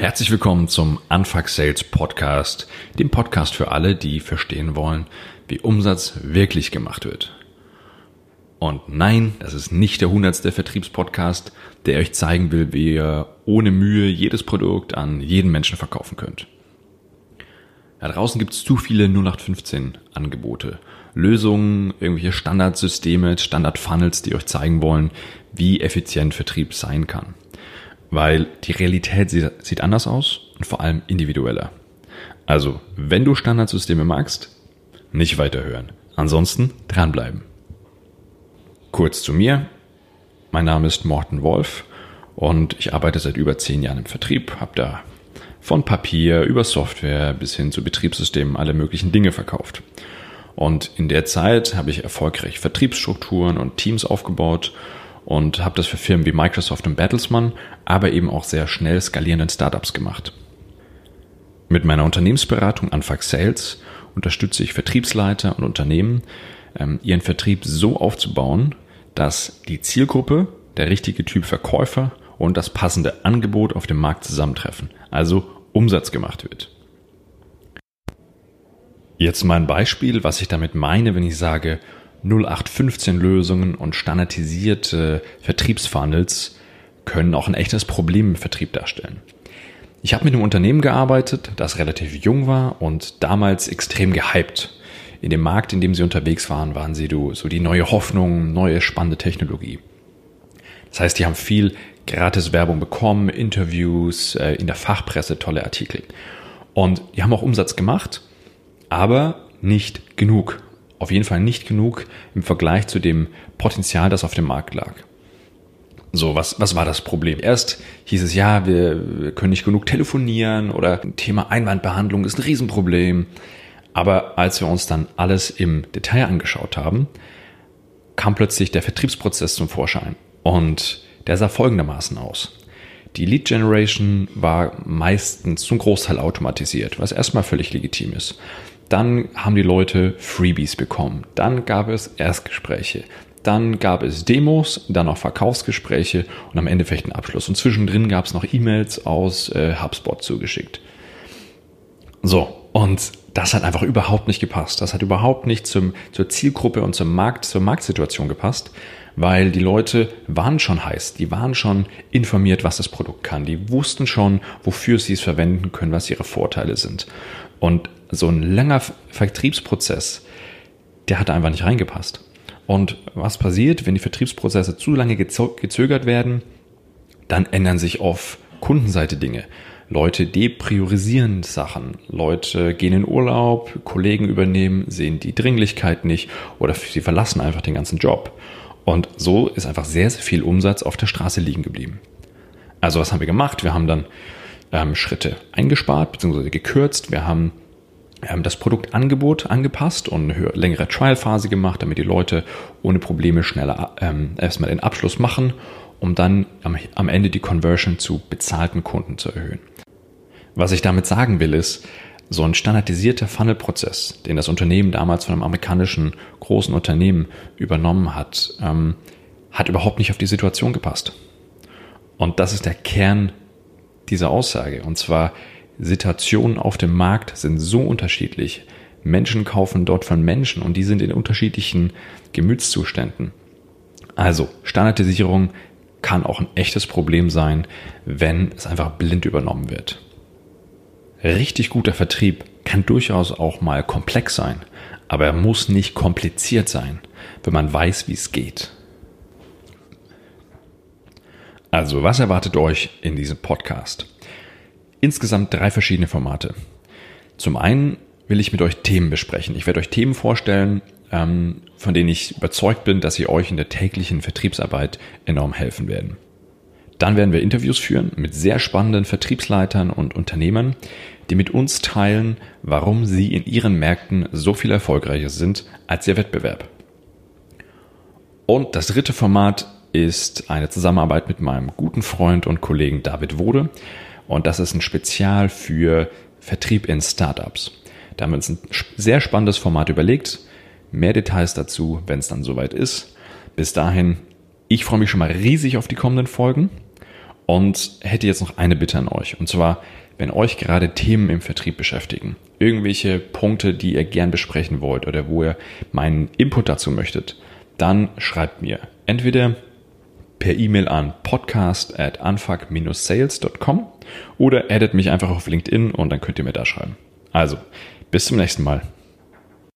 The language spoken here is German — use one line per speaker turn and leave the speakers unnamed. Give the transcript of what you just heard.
Herzlich willkommen zum Anfang Sales Podcast, dem Podcast für alle, die verstehen wollen, wie Umsatz wirklich gemacht wird. Und nein, das ist nicht der hundertste Vertriebspodcast, der euch zeigen will, wie ihr ohne Mühe jedes Produkt an jeden Menschen verkaufen könnt. Da draußen gibt es zu viele 0815 Angebote, Lösungen, irgendwelche Standardsysteme, Standardfunnels, die euch zeigen wollen, wie effizient Vertrieb sein kann weil die Realität sieht, sieht anders aus und vor allem individueller. Also, wenn du Standardsysteme magst, nicht weiterhören. Ansonsten dranbleiben. Kurz zu mir. Mein Name ist Morten Wolf und ich arbeite seit über zehn Jahren im Vertrieb, habe da von Papier über Software bis hin zu Betriebssystemen alle möglichen Dinge verkauft. Und in der Zeit habe ich erfolgreich Vertriebsstrukturen und Teams aufgebaut und habe das für Firmen wie Microsoft und Battlesman, aber eben auch sehr schnell skalierenden Startups gemacht. Mit meiner Unternehmensberatung Anfang Sales unterstütze ich Vertriebsleiter und Unternehmen, ähm, ihren Vertrieb so aufzubauen, dass die Zielgruppe, der richtige Typ Verkäufer und das passende Angebot auf dem Markt zusammentreffen, also Umsatz gemacht wird. Jetzt mal ein Beispiel, was ich damit meine, wenn ich sage, 0815 Lösungen und standardisierte Vertriebsfunnels können auch ein echtes Problem im Vertrieb darstellen. Ich habe mit einem Unternehmen gearbeitet, das relativ jung war und damals extrem gehypt. In dem Markt, in dem sie unterwegs waren, waren sie so die neue Hoffnung, neue spannende Technologie. Das heißt, die haben viel gratis Werbung bekommen, Interviews, äh, in der Fachpresse tolle Artikel. Und die haben auch Umsatz gemacht, aber nicht genug auf jeden Fall nicht genug im Vergleich zu dem Potenzial, das auf dem Markt lag. So, was, was war das Problem? Erst hieß es, ja, wir, wir können nicht genug telefonieren oder Thema Einwandbehandlung ist ein Riesenproblem. Aber als wir uns dann alles im Detail angeschaut haben, kam plötzlich der Vertriebsprozess zum Vorschein. Und der sah folgendermaßen aus. Die Lead Generation war meistens zum Großteil automatisiert, was erstmal völlig legitim ist. Dann haben die Leute Freebies bekommen. Dann gab es Erstgespräche. Dann gab es Demos, dann noch Verkaufsgespräche und am Ende vielleicht einen Abschluss. Und zwischendrin gab es noch E-Mails aus äh, HubSpot zugeschickt. So, und das hat einfach überhaupt nicht gepasst. Das hat überhaupt nicht zum, zur Zielgruppe und zum Markt, zur Marktsituation gepasst, weil die Leute waren schon heiß, die waren schon informiert, was das Produkt kann, die wussten schon, wofür sie es verwenden können, was ihre Vorteile sind. Und so ein langer Vertriebsprozess, der hat einfach nicht reingepasst. Und was passiert, wenn die Vertriebsprozesse zu lange gezögert werden? Dann ändern sich auf Kundenseite Dinge. Leute depriorisieren Sachen. Leute gehen in Urlaub, Kollegen übernehmen, sehen die Dringlichkeit nicht oder sie verlassen einfach den ganzen Job. Und so ist einfach sehr, sehr viel Umsatz auf der Straße liegen geblieben. Also was haben wir gemacht? Wir haben dann ähm, Schritte eingespart bzw. gekürzt. Wir haben das Produktangebot angepasst und eine längere Trial-Phase gemacht, damit die Leute ohne Probleme schneller ähm, erstmal den Abschluss machen, um dann am, am Ende die Conversion zu bezahlten Kunden zu erhöhen. Was ich damit sagen will, ist, so ein standardisierter Funnel-Prozess, den das Unternehmen damals von einem amerikanischen großen Unternehmen übernommen hat, ähm, hat überhaupt nicht auf die Situation gepasst. Und das ist der Kern dieser Aussage. Und zwar, Situationen auf dem Markt sind so unterschiedlich. Menschen kaufen dort von Menschen und die sind in unterschiedlichen Gemütszuständen. Also Standardisierung kann auch ein echtes Problem sein, wenn es einfach blind übernommen wird. Richtig guter Vertrieb kann durchaus auch mal komplex sein, aber er muss nicht kompliziert sein, wenn man weiß, wie es geht. Also, was erwartet euch in diesem Podcast? Insgesamt drei verschiedene Formate. Zum einen will ich mit euch Themen besprechen. Ich werde euch Themen vorstellen, ähm, von denen ich überzeugt bin, dass sie euch in der täglichen Vertriebsarbeit enorm helfen werden. Dann werden wir Interviews führen mit sehr spannenden Vertriebsleitern und Unternehmern, die mit uns teilen, warum sie in ihren Märkten so viel erfolgreicher sind als ihr Wettbewerb. Und das dritte Format ist eine Zusammenarbeit mit meinem guten Freund und Kollegen David Wode. Und das ist ein Spezial für Vertrieb in Startups. Da haben wir uns ein sehr spannendes Format überlegt. Mehr Details dazu, wenn es dann soweit ist. Bis dahin, ich freue mich schon mal riesig auf die kommenden Folgen. Und hätte jetzt noch eine Bitte an euch. Und zwar, wenn euch gerade Themen im Vertrieb beschäftigen, irgendwelche Punkte, die ihr gern besprechen wollt oder wo ihr meinen Input dazu möchtet, dann schreibt mir entweder per E-Mail an podcast at anfuck-sales.com oder addet mich einfach auf LinkedIn und dann könnt ihr mir da schreiben. Also, bis zum nächsten Mal.